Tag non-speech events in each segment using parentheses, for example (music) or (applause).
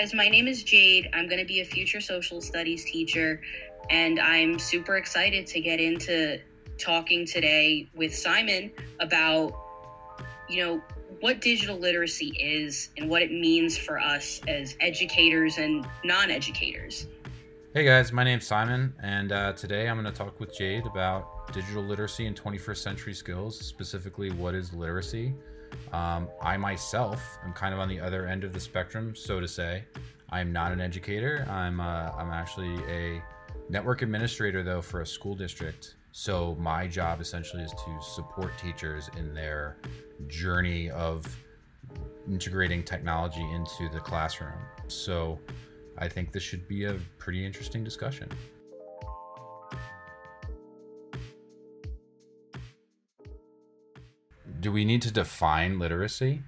Guys, my name is Jade. I'm going to be a future social studies teacher, and I'm super excited to get into talking today with Simon about, you know, what digital literacy is and what it means for us as educators and non educators. Hey guys, my name's Simon, and uh, today I'm going to talk with Jade about digital literacy and 21st century skills, specifically what is literacy. Um, I myself am kind of on the other end of the spectrum, so to say. I'm not an educator. I'm uh, I'm actually a network administrator though for a school district. So my job essentially is to support teachers in their journey of integrating technology into the classroom. So I think this should be a pretty interesting discussion. Do we need to define literacy?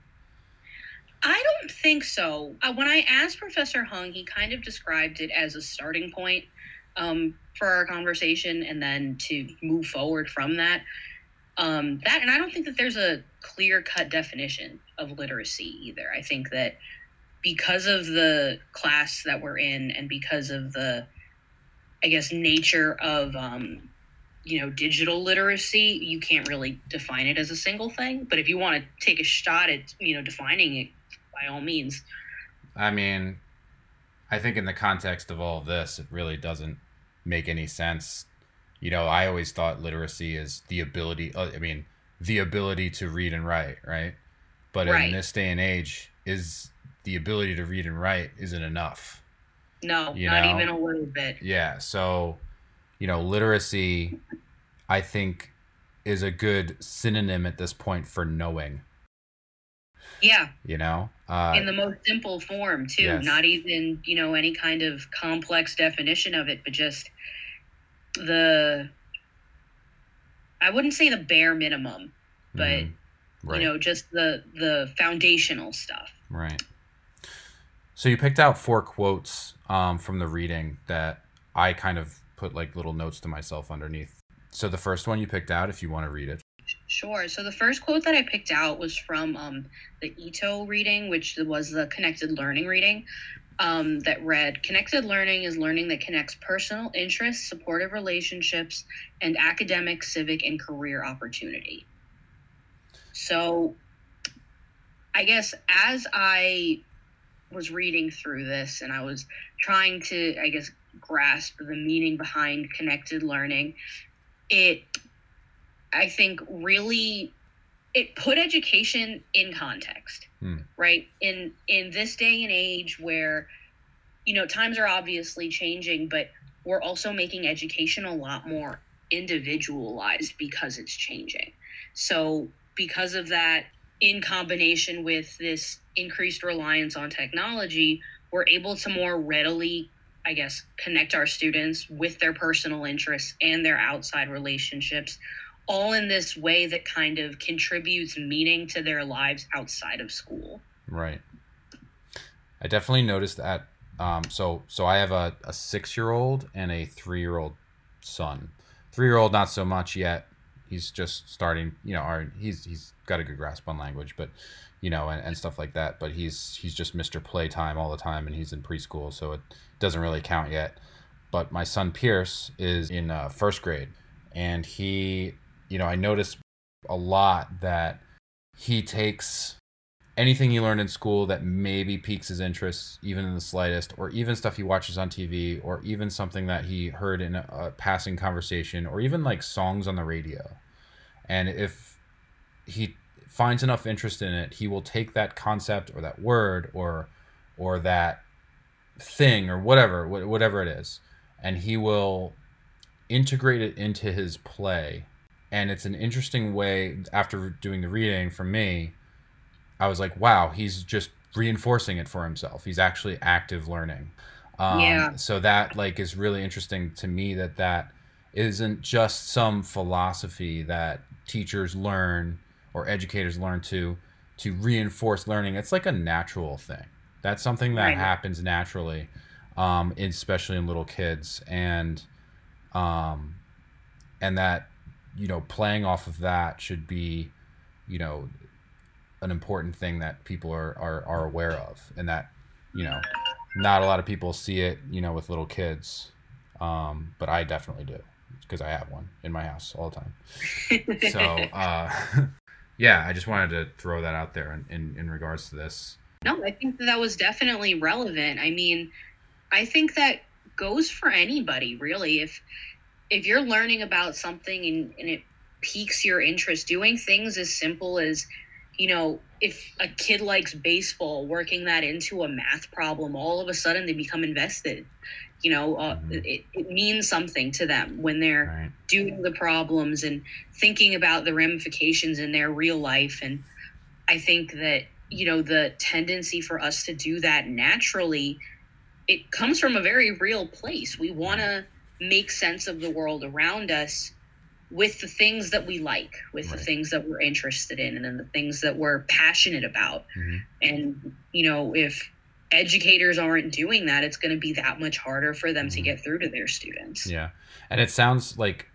I don't think so. Uh, when I asked Professor Hung, he kind of described it as a starting point um, for our conversation and then to move forward from that. Um, that and I don't think that there's a clear cut definition of literacy either. I think that because of the class that we're in and because of the i guess nature of um, you know digital literacy you can't really define it as a single thing but if you want to take a shot at you know defining it by all means i mean i think in the context of all of this it really doesn't make any sense you know i always thought literacy is the ability uh, i mean the ability to read and write right but right. in this day and age is the ability to read and write isn't enough. No, you not know? even a little bit. Yeah. So, you know, literacy, I think, is a good synonym at this point for knowing. Yeah. You know, uh, in the most simple form too. Yes. Not even you know any kind of complex definition of it, but just the. I wouldn't say the bare minimum, but mm, right. you know, just the the foundational stuff. Right. So you picked out four quotes um, from the reading that I kind of put like little notes to myself underneath. So the first one you picked out, if you want to read it. Sure. So the first quote that I picked out was from um, the Ito reading, which was the connected learning reading. Um, that read Connected learning is learning that connects personal interests, supportive relationships, and academic, civic, and career opportunity. So, I guess as I was reading through this and I was trying to, I guess, grasp the meaning behind connected learning, it, I think, really it put education in context hmm. right? In in this day and age where you know times are obviously changing but we're also making education a lot more individualized because it's changing. So because of that in combination with this increased reliance on technology, we're able to more readily, I guess, connect our students with their personal interests and their outside relationships, all in this way that kind of contributes meaning to their lives outside of school. Right. I definitely noticed that. Um, so, so I have a, a six year old and a three year old son. Three year old, not so much yet he's just starting you know or he's he's got a good grasp on language but you know and, and stuff like that but he's he's just mr playtime all the time and he's in preschool so it doesn't really count yet but my son pierce is in uh, first grade and he you know i noticed a lot that he takes anything he learned in school that maybe piques his interest, even in the slightest, or even stuff he watches on TV, or even something that he heard in a, a passing conversation, or even like songs on the radio. And if he finds enough interest in it, he will take that concept or that word or or that thing or whatever whatever it is, and he will integrate it into his play. And it's an interesting way after doing the reading for me I was like, wow, he's just reinforcing it for himself. He's actually active learning. Um, yeah. So that like is really interesting to me that that isn't just some philosophy that teachers learn or educators learn to to reinforce learning. It's like a natural thing. That's something that right. happens naturally, um, especially in little kids, and um, and that you know playing off of that should be, you know, an important thing that people are, are, are aware of and that you know, not a lot of people see it, you know, with little kids. Um, but I definitely do because I have one in my house all the time. (laughs) so, uh, (laughs) yeah, I just wanted to throw that out there in, in, in regards to this. No, I think that, that was definitely relevant. I mean, I think that goes for anybody really. If if you're learning about something and, and it piques your interest, doing things as simple as, you know, if a kid likes baseball, working that into a math problem, all of a sudden they become invested. You know, uh, mm-hmm. it, it means something to them when they're right. doing the problems and thinking about the ramifications in their real life. And I think that, you know, the tendency for us to do that naturally, it comes from a very real place. We want to make sense of the world around us with the things that we like, with right. the things that we're interested in, and then the things that we're passionate about. Mm-hmm. And, you know, if educators aren't doing that, it's going to be that much harder for them mm-hmm. to get through to their students. Yeah. And it sounds like,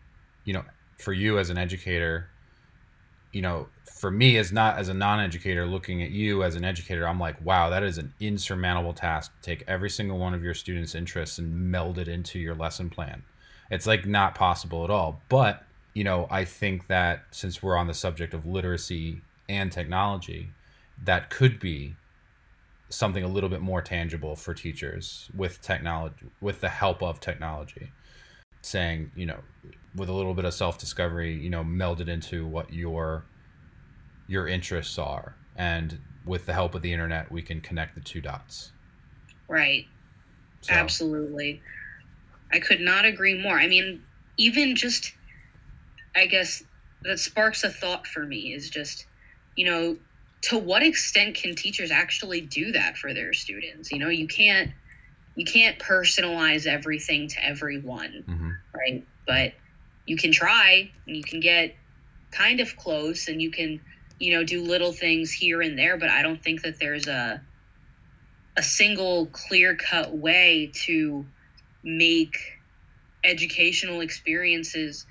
you know, for you as an educator, you know, for me as not as a non-educator looking at you as an educator, I'm like, wow, that is an insurmountable task to take every single one of your students' interests and meld it into your lesson plan. It's like not possible at all. But you know, I think that since we're on the subject of literacy and technology, that could be something a little bit more tangible for teachers with technology, with the help of technology. Saying, you know, with a little bit of self discovery, you know, melded into what your your interests are, and with the help of the internet, we can connect the two dots. Right. So. Absolutely. I could not agree more. I mean, even just I guess that sparks a thought for me is just, you know, to what extent can teachers actually do that for their students? You know, you can't you can't personalize everything to everyone, mm-hmm. right? But you can try and you can get kind of close and you can, you know, do little things here and there, but I don't think that there's a a single clear-cut way to make educational experiences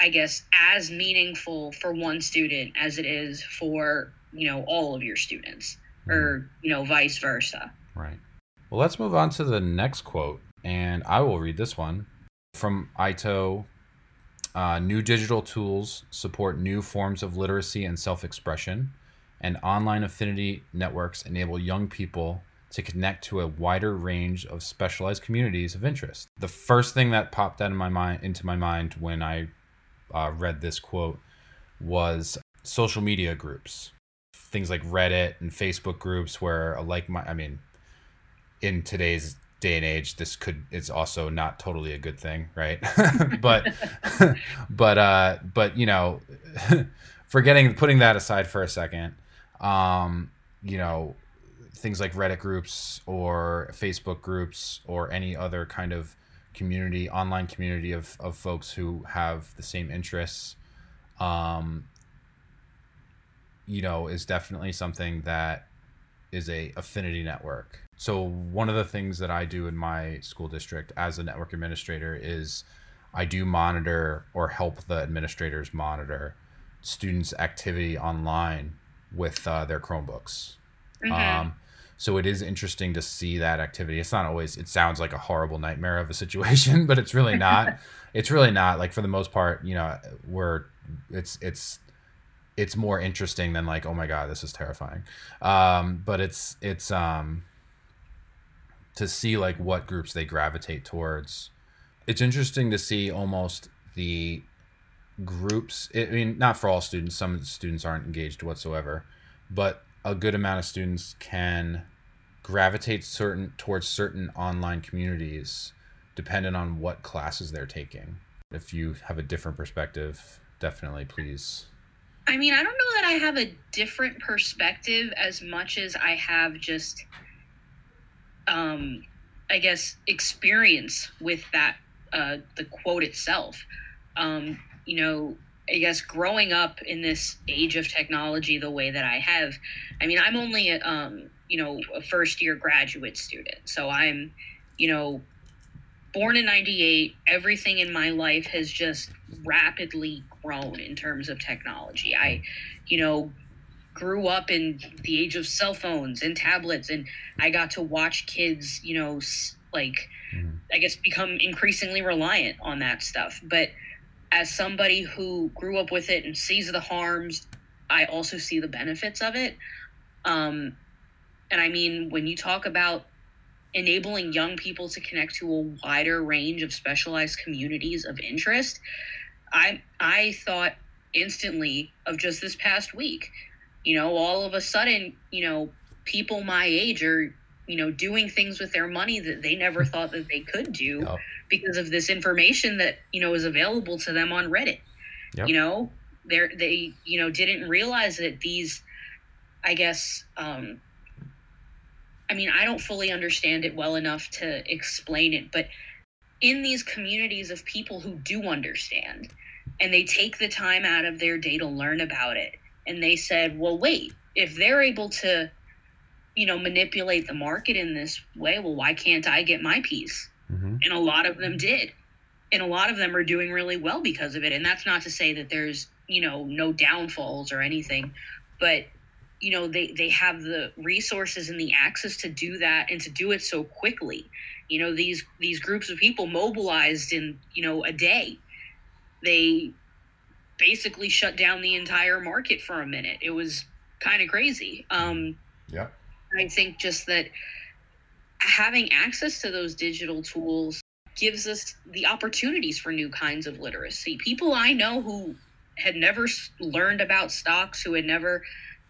I guess, as meaningful for one student as it is for, you know, all of your students or, mm-hmm. you know, vice versa. Right. Well, let's move on to the next quote. And I will read this one from Ito. Uh, new digital tools support new forms of literacy and self expression, and online affinity networks enable young people to connect to a wider range of specialized communities of interest. The first thing that popped out of my mind into my mind when I uh, read this quote was social media groups, things like Reddit and Facebook groups where like my I mean, in today's day and age, this could it's also not totally a good thing, right? (laughs) but (laughs) but uh but you know, (laughs) forgetting putting that aside for a second, um, you know, things like Reddit groups or Facebook groups or any other kind of community, online community of, of folks who have the same interests, um, you know, is definitely something that is a affinity network. So one of the things that I do in my school district as a network administrator is I do monitor or help the administrators monitor students' activity online with uh, their Chromebooks. Mm-hmm. Um, so it is interesting to see that activity. It's not always. It sounds like a horrible nightmare of a situation, (laughs) but it's really not. (laughs) it's really not. Like for the most part, you know, we're it's it's it's more interesting than like oh my god this is terrifying um, but it's it's um to see like what groups they gravitate towards it's interesting to see almost the groups i mean not for all students some students aren't engaged whatsoever but a good amount of students can gravitate certain towards certain online communities dependent on what classes they're taking. If you have a different perspective, definitely please. I mean, I don't know that I have a different perspective as much as I have just um I guess experience with that uh the quote itself. Um, you know, I guess growing up in this age of technology the way that I have, I mean, I'm only um, you know, a first year graduate student. So I'm, you know, born in 98. Everything in my life has just rapidly grown in terms of technology. I, you know, grew up in the age of cell phones and tablets and I got to watch kids, you know, like mm. I guess become increasingly reliant on that stuff. But as somebody who grew up with it and sees the harms, I also see the benefits of it. Um, and I mean, when you talk about enabling young people to connect to a wider range of specialized communities of interest, I I thought instantly of just this past week. You know, all of a sudden, you know, people my age are, you know, doing things with their money that they never thought that they could do yep. because of this information that, you know, is available to them on Reddit. Yep. You know, they they, you know, didn't realize that these I guess um I mean, I don't fully understand it well enough to explain it, but in these communities of people who do understand and they take the time out of their day to learn about it, and they said, well, wait, if they're able to, you know, manipulate the market in this way, well, why can't I get my piece? Mm-hmm. And a lot of them did. And a lot of them are doing really well because of it. And that's not to say that there's, you know, no downfalls or anything, but you know they they have the resources and the access to do that and to do it so quickly you know these these groups of people mobilized in you know a day they basically shut down the entire market for a minute it was kind of crazy um yeah i think just that having access to those digital tools gives us the opportunities for new kinds of literacy people i know who had never learned about stocks who had never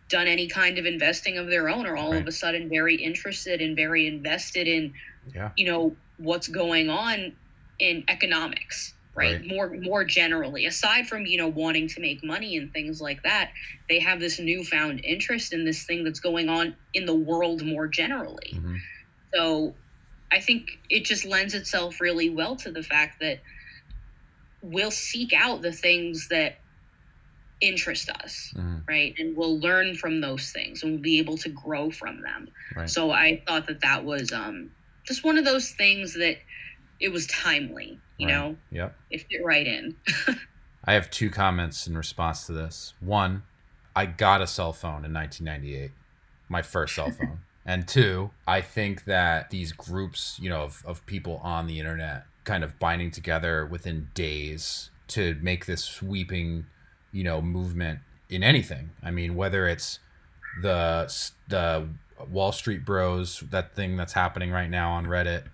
done any kind of investing of their own are all right. of a sudden very interested and very invested in yeah. you know what's going on in economics right? right? more more generally aside from you know wanting to make money and things like that they have this newfound interest in this thing that's going on in the world more generally mm-hmm. so i think it just lends itself really well to the fact that we'll seek out the things that interest us, mm. right? And we'll learn from those things and we'll be able to grow from them. Right. So I thought that that was um, just one of those things that it was timely, you right. know? Yep. It fit right in. (laughs) I have two comments in response to this. One, I got a cell phone in 1998, my first cell (laughs) phone. and two, I think that these groups, you know, of, of people on the internet kind of binding together within days to make this sweeping you know movement in anything. I mean, whether it's the the Wall Street Bros, that thing that's happening right now on Reddit,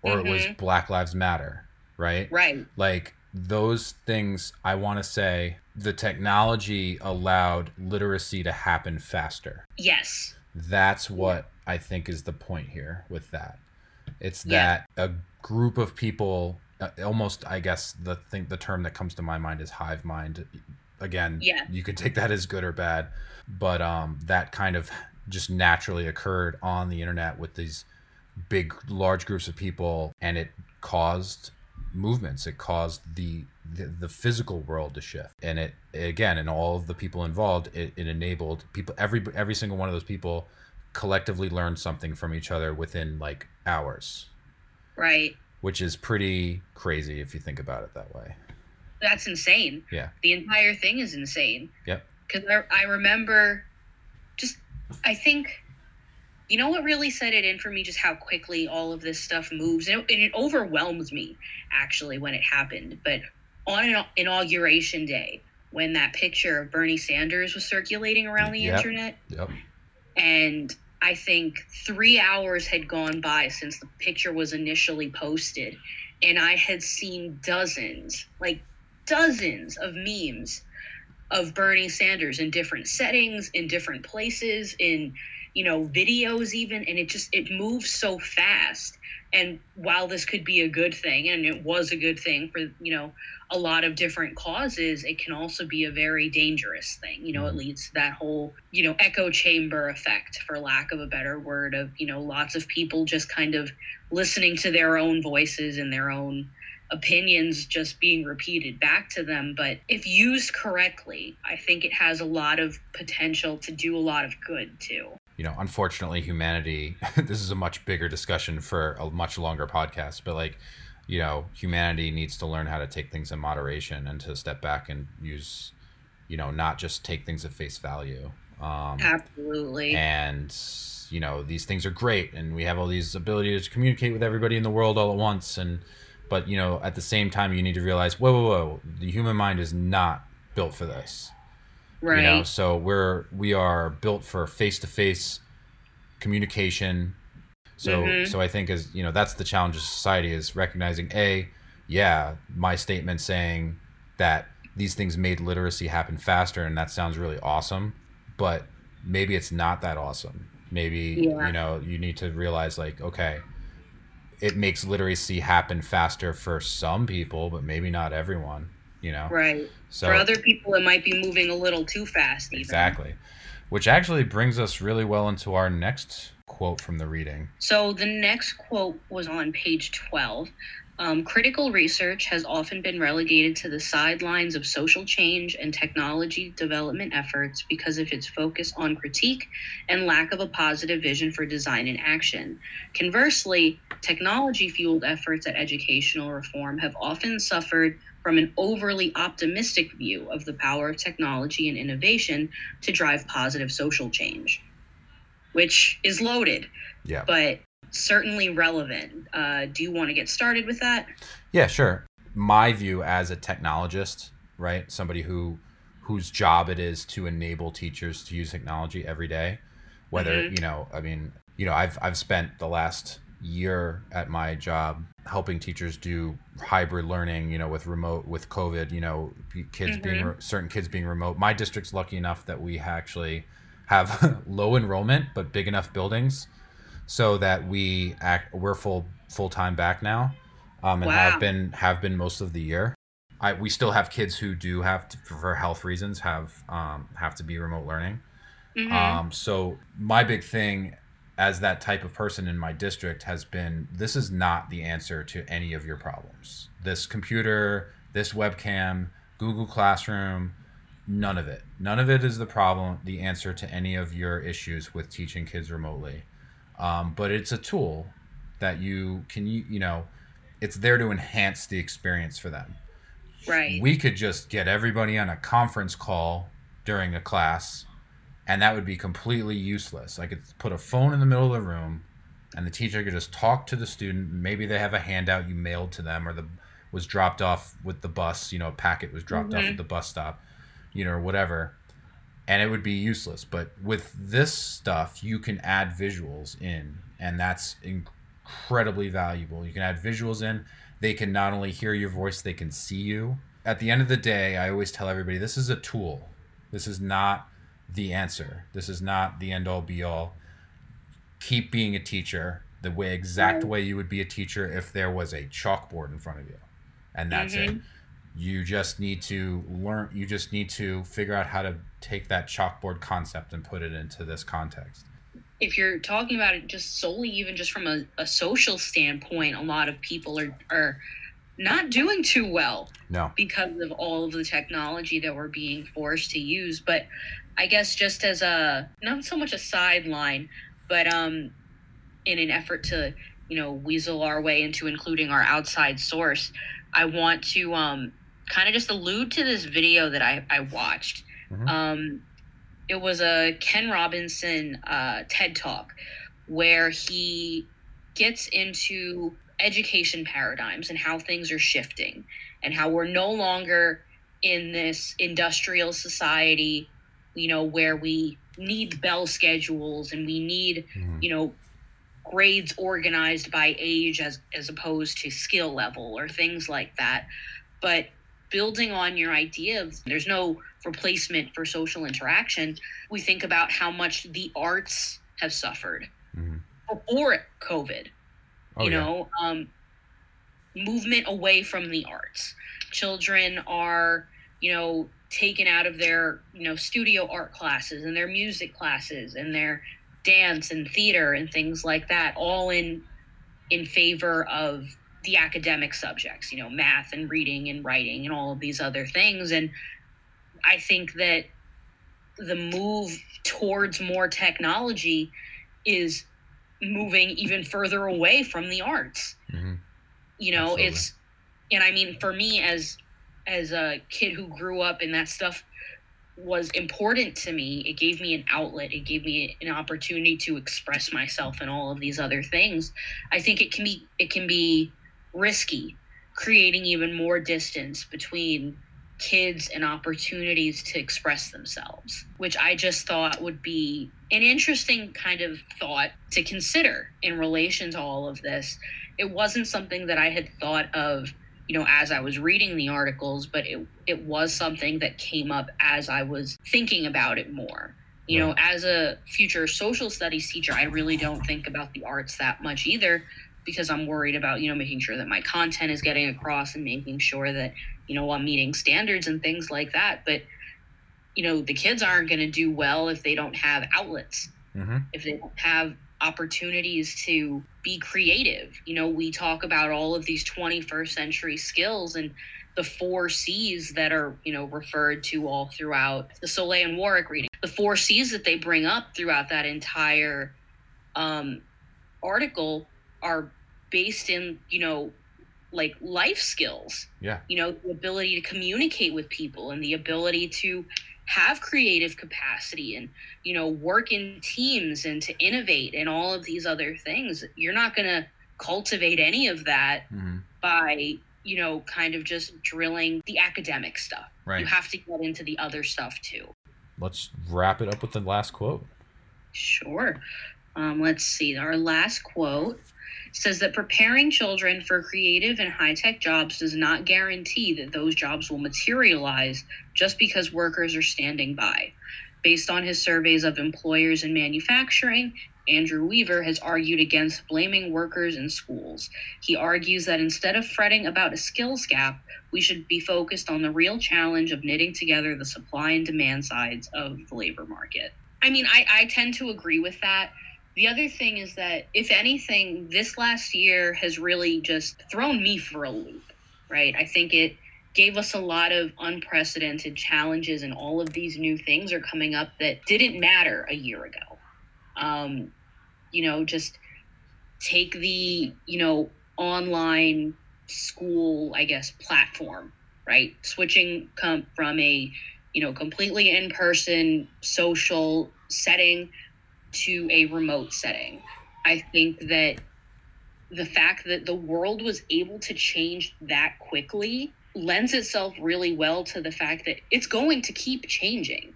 or mm-hmm. it was mm-hmm. Black Lives Matter, right? Right. Like those things, I want to say the technology allowed literacy to happen faster. Yes. That's what yeah. I think is the point here with that. It's yeah. that a group of people, uh, almost, I guess the thing, the term that comes to my mind is hive mind again yeah you could take that as good or bad but um that kind of just naturally occurred on the internet with these big large groups of people and it caused movements it caused the the, the physical world to shift and it again and all of the people involved it, it enabled people every every single one of those people collectively learned something from each other within like hours right which is pretty crazy if you think about it that way that's insane. Yeah. The entire thing is insane. Yep. Because I, I remember just, I think, you know what really set it in for me, just how quickly all of this stuff moves. And it, and it overwhelms me, actually, when it happened. But on an inauguration day, when that picture of Bernie Sanders was circulating around the yep. internet, yep. and I think three hours had gone by since the picture was initially posted, and I had seen dozens, like dozens of memes of Bernie Sanders in different settings, in different places, in you know videos even, and it just it moves so fast. And while this could be a good thing, and it was a good thing for you know a lot of different causes, it can also be a very dangerous thing. You know, it mm-hmm. leads to that whole you know echo chamber effect, for lack of a better word, of you know lots of people just kind of listening to their own voices and their own opinions just being repeated back to them. But if used correctly, I think it has a lot of potential to do a lot of good too. You know, unfortunately, humanity, (laughs) this is a much bigger discussion for a much longer podcast, but like, you know, humanity needs to learn how to take things in moderation and to step back and use, you know, not just take things at face value. Um, Absolutely. and you know these things are great, and we have all these ability to communicate with everybody in the world all at once, and but you know at the same time you need to realize, whoa, whoa, whoa, the human mind is not built for this. Right. You know, so we're we are built for face to face communication. So Mhm. so I think as you know that's the challenge of society is recognizing a yeah my statement saying that these things made literacy happen faster and that sounds really awesome, but maybe it's not that awesome. Maybe Yeah. you know you need to realize like okay it makes literacy happen faster for some people, but maybe not everyone. You know, right. So For other people, it might be moving a little too fast. Even. Exactly. Which actually brings us really well into our next quote from the reading. So the next quote was on page 12. Um, critical research has often been relegated to the sidelines of social change and technology development efforts because of its focus on critique and lack of a positive vision for design and action. Conversely, technology fueled efforts at educational reform have often suffered from an overly optimistic view of the power of technology and innovation to drive positive social change, which is loaded Yeah. but certainly relevant. Uh, do you want to get started with that? Yeah, sure. My view as a technologist, right? Somebody who whose job it is to enable teachers to use technology every day. Whether, Mhm. you know, I mean, you know, I've I've spent the last year at my job helping teachers do hybrid learning, you know, with remote with COVID, you know, kids being re- certain kids being remote. My district's lucky enough that we actually have (laughs) low enrollment but big enough buildings so that we act we're full full time back now um, and Wow. have been have been most of the year. I, we still have kids who do have to, for health reasons have um, have to be remote learning. Mhm. Um, so my big thing as that type of person in my district has been this is not the answer to any of your problems. This computer, this webcam, Google Classroom, none of it. None of it is the problem, the answer to any of your issues with teaching kids remotely. Um, but it's a tool that you can you you know it's there to enhance the experience for them. Right. We could just get everybody on a conference call during a class and that would be completely useless. I could put a phone in the middle of the room and the teacher could just talk to the student. Maybe they have a handout you mailed to them or the was dropped off with the bus, you know, a packet was dropped off Mhm. at the bus stop, you know, or whatever. And it would be useless. But with this stuff, you can add visuals in, and that's incredibly valuable. You can add visuals in. They can not only hear your voice, they can see you. At the end of the day, I always tell everybody this is a tool. This is not the answer. This is not the end all be all. Keep being a teacher the way exact way you would be a teacher if there was a chalkboard in front of you. And that's it. Mhm. You just need to learn you just need to figure out how to take that chalkboard concept and put it into this context. If you're talking about it just solely, even just from a, a social standpoint, a lot of people are, are not doing too well No. because of all of the technology that we're being forced to use. But I guess just as a not so much a sideline, but um, in an effort to you know weasel our way into including our outside source, I want to um, kind of just allude to this video that I, I watched. Mhm. Um, it was a Ken Robinson uh, TED talk where he gets into education paradigms and how things are shifting and how we're no longer in this industrial society, you know, where we need bell schedules and we need, Mhm. you know, grades organized by age as as opposed to skill level or things like that. But building on your idea of there's no replacement for social interaction, we think about how much the arts have suffered Mhm. before COVID Oh, you yeah. know um, movement away from the arts children are you know taken out of their you know studio art classes and their music classes and their dance and theater and things like that all in in favor of the academic subjects you know math and reading and writing and all of these other things and i think that the move towards more technology is moving even further away from the arts Mhm. you know Absolutely. it's and i mean for me as as a kid who grew up in that stuff was important to me. It gave me an outlet. It gave me an opportunity to express myself and all of these other things. I think it can be it can be risky, creating even more distance between kids and opportunities to express themselves, which I just thought would be an interesting kind of thought to consider in relation to all of this. It wasn't something that I had thought of you know, as I was reading the articles, but it it was something that came up as I was thinking about it more. You know, as a future social studies teacher, I really don't think about the arts that much either because I'm worried about, you know, making sure that my content is getting across and making sure that, you know, I'm meeting standards and things like that. But, you know, the kids aren't going to do well if they don't have outlets, mm-hmm. if they don't have opportunities to be creative. You know, we talk about all of these 21st century skills and the four C's that are, you know, referred to all throughout the Soulé and Warrick reading. The four C's that they bring up throughout that entire um, article are based in, you know, like life skills. Yeah. You know, the ability to communicate with people and the ability to have creative capacity and you know work in teams and to innovate and all of these other things you're not going to cultivate any of that mm-hmm. by you know kind of just drilling the academic stuff. Right. you have to get into the other stuff too. Let's wrap it up with the last quote. Sure. Um, let's see. Our last quote says that preparing children for creative and high tech jobs does not guarantee that those jobs will materialize just because workers are standing by. Based on his surveys of employers in manufacturing, Andrew Weaver has argued against blaming workers in schools. He argues that instead of fretting about a skills gap, we should be focused on the real challenge of knitting together the supply and demand sides of the labor market. I mean, I, I tend to agree with that. The other thing is that, if anything, this last year has really just thrown me for a loop, right? I think it gave us a lot of unprecedented challenges, and all of these new things are coming up that didn't matter a year ago. Um, you know, just take the, you know, online school, I guess, platform, right? Switching com- from a, you know, completely in person social setting to a remote setting. I think that the fact that the world was able to change that quickly lends itself really well to the fact that it's going to keep changing.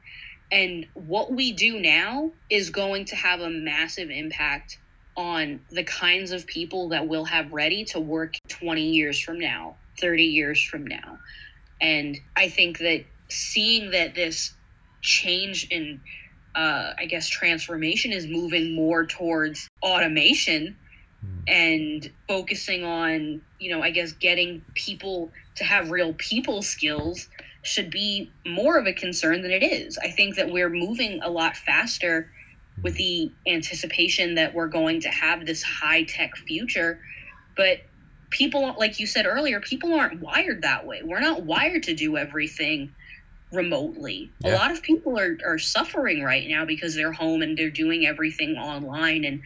And what we do now is going to have a massive impact on the kinds of people that we'll have ready to work 20 years from now, 30 years from now. And I think that seeing that this change in uh, I guess transformation is moving more towards automation hmm. and focusing on you know i guess getting people to have real people skills should be more of a concern than it is. I think that we're moving a lot faster with the anticipation that we're going to have this high tech future but people like you said earlier people aren't wired that way. We're not wired to do everything remotely. Yeah. A lot of people are, are suffering right now because they're home and they're doing everything online and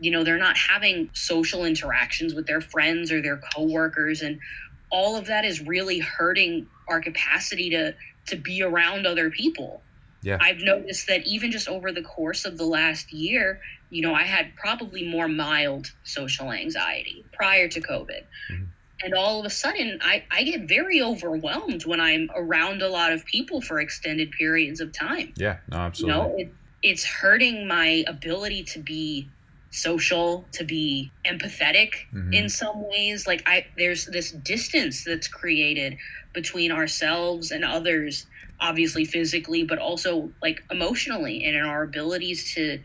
you know they're not having social interactions with their friends or their coworkers and all of that is really hurting our capacity to to be around other people. Yeah. I've noticed that even just over the course of the last year, you know, I had probably more mild social anxiety prior to COVID. Mm-hmm and all of a sudden I, I get very overwhelmed when i'm around a lot of people for extended periods of time. Yeah no absolutely. you know, it, it's hurting my ability to be social to be empathetic mm-hmm. in some ways. Like i there's this distance that's created between ourselves and others obviously physically but also like emotionally and in our abilities to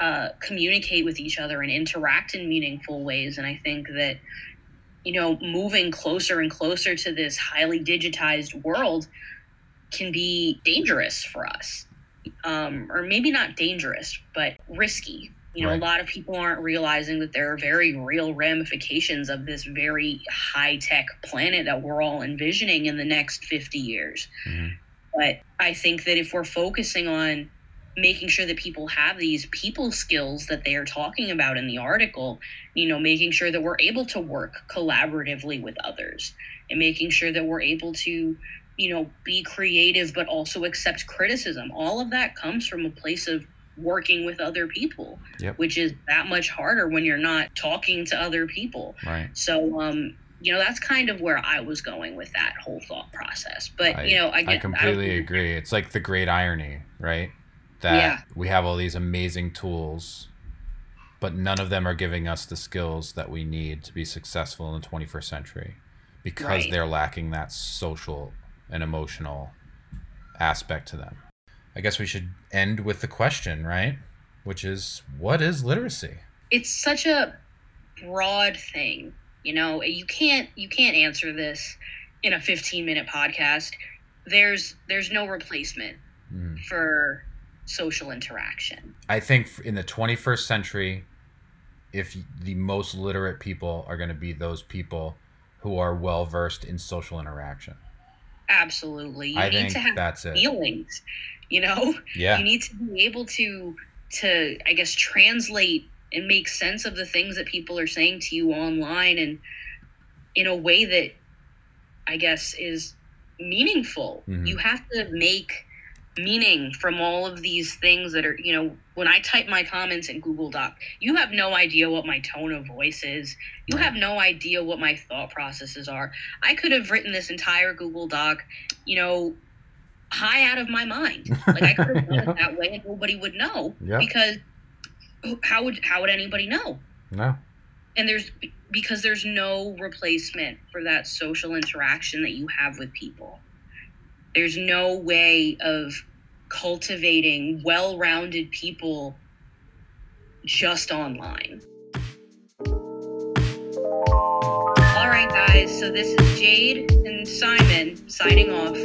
uh, communicate with each other and interact in meaningful ways. And i think that you know, moving closer and closer to this highly digitized world can be dangerous for us. Um, or maybe not dangerous, but risky. You know, right. a lot of people aren't realizing that there are very real ramifications of this very high tech planet that we're all envisioning in the next 50 years. Mm-hmm. But I think that if we're focusing on making sure that people have these people skills that they are talking about in the article you know making sure that we're able to work collaboratively with others and making sure that we're able to you know, be creative, but also accept criticism. All of that comes from a place of working with other people, Yep. which is that much harder when you're not talking to other people. Right. So, um, you know, that's kind of where I was going with that whole thought process. But, I- you know, I, get, I completely don't- agree. It's like the great irony, right? That Yeah. we have all these amazing tools, but none of them are giving us the skills that we need to be successful in the 21st century because Right. they're lacking that social and emotional aspect to them. I guess we should end with the question, right? Which is what is literacy? It's such a broad thing. You know, you can't you can't answer this in a 15 minute podcast. There's there's no replacement Mm. for social interaction. I think in the 21st century, if the most literate people are going to be those people who are well versed in social interaction, Absolutely. You I need think to have that's it. feelings. You know? Yeah, You need to be able to to I guess translate and make sense of the things that people are saying to you online and in a way that I guess is meaningful. Mhm. You have to make meaning from all of these things that are, you know, when I type my comments in Google Doc, you have no idea what my tone of voice is. You Right. have no idea what my thought processes are. I could have written this entire Google Doc, you know, high out of my mind. Like I could have done Yeah. it (laughs) that way and nobody would know Yeah. because how would how would anybody know? no, And there's because there's no replacement for that social interaction that you have with people. There's no way of cultivating well-rounded people just online. All right, guys. So this is Jade and Simon signing off.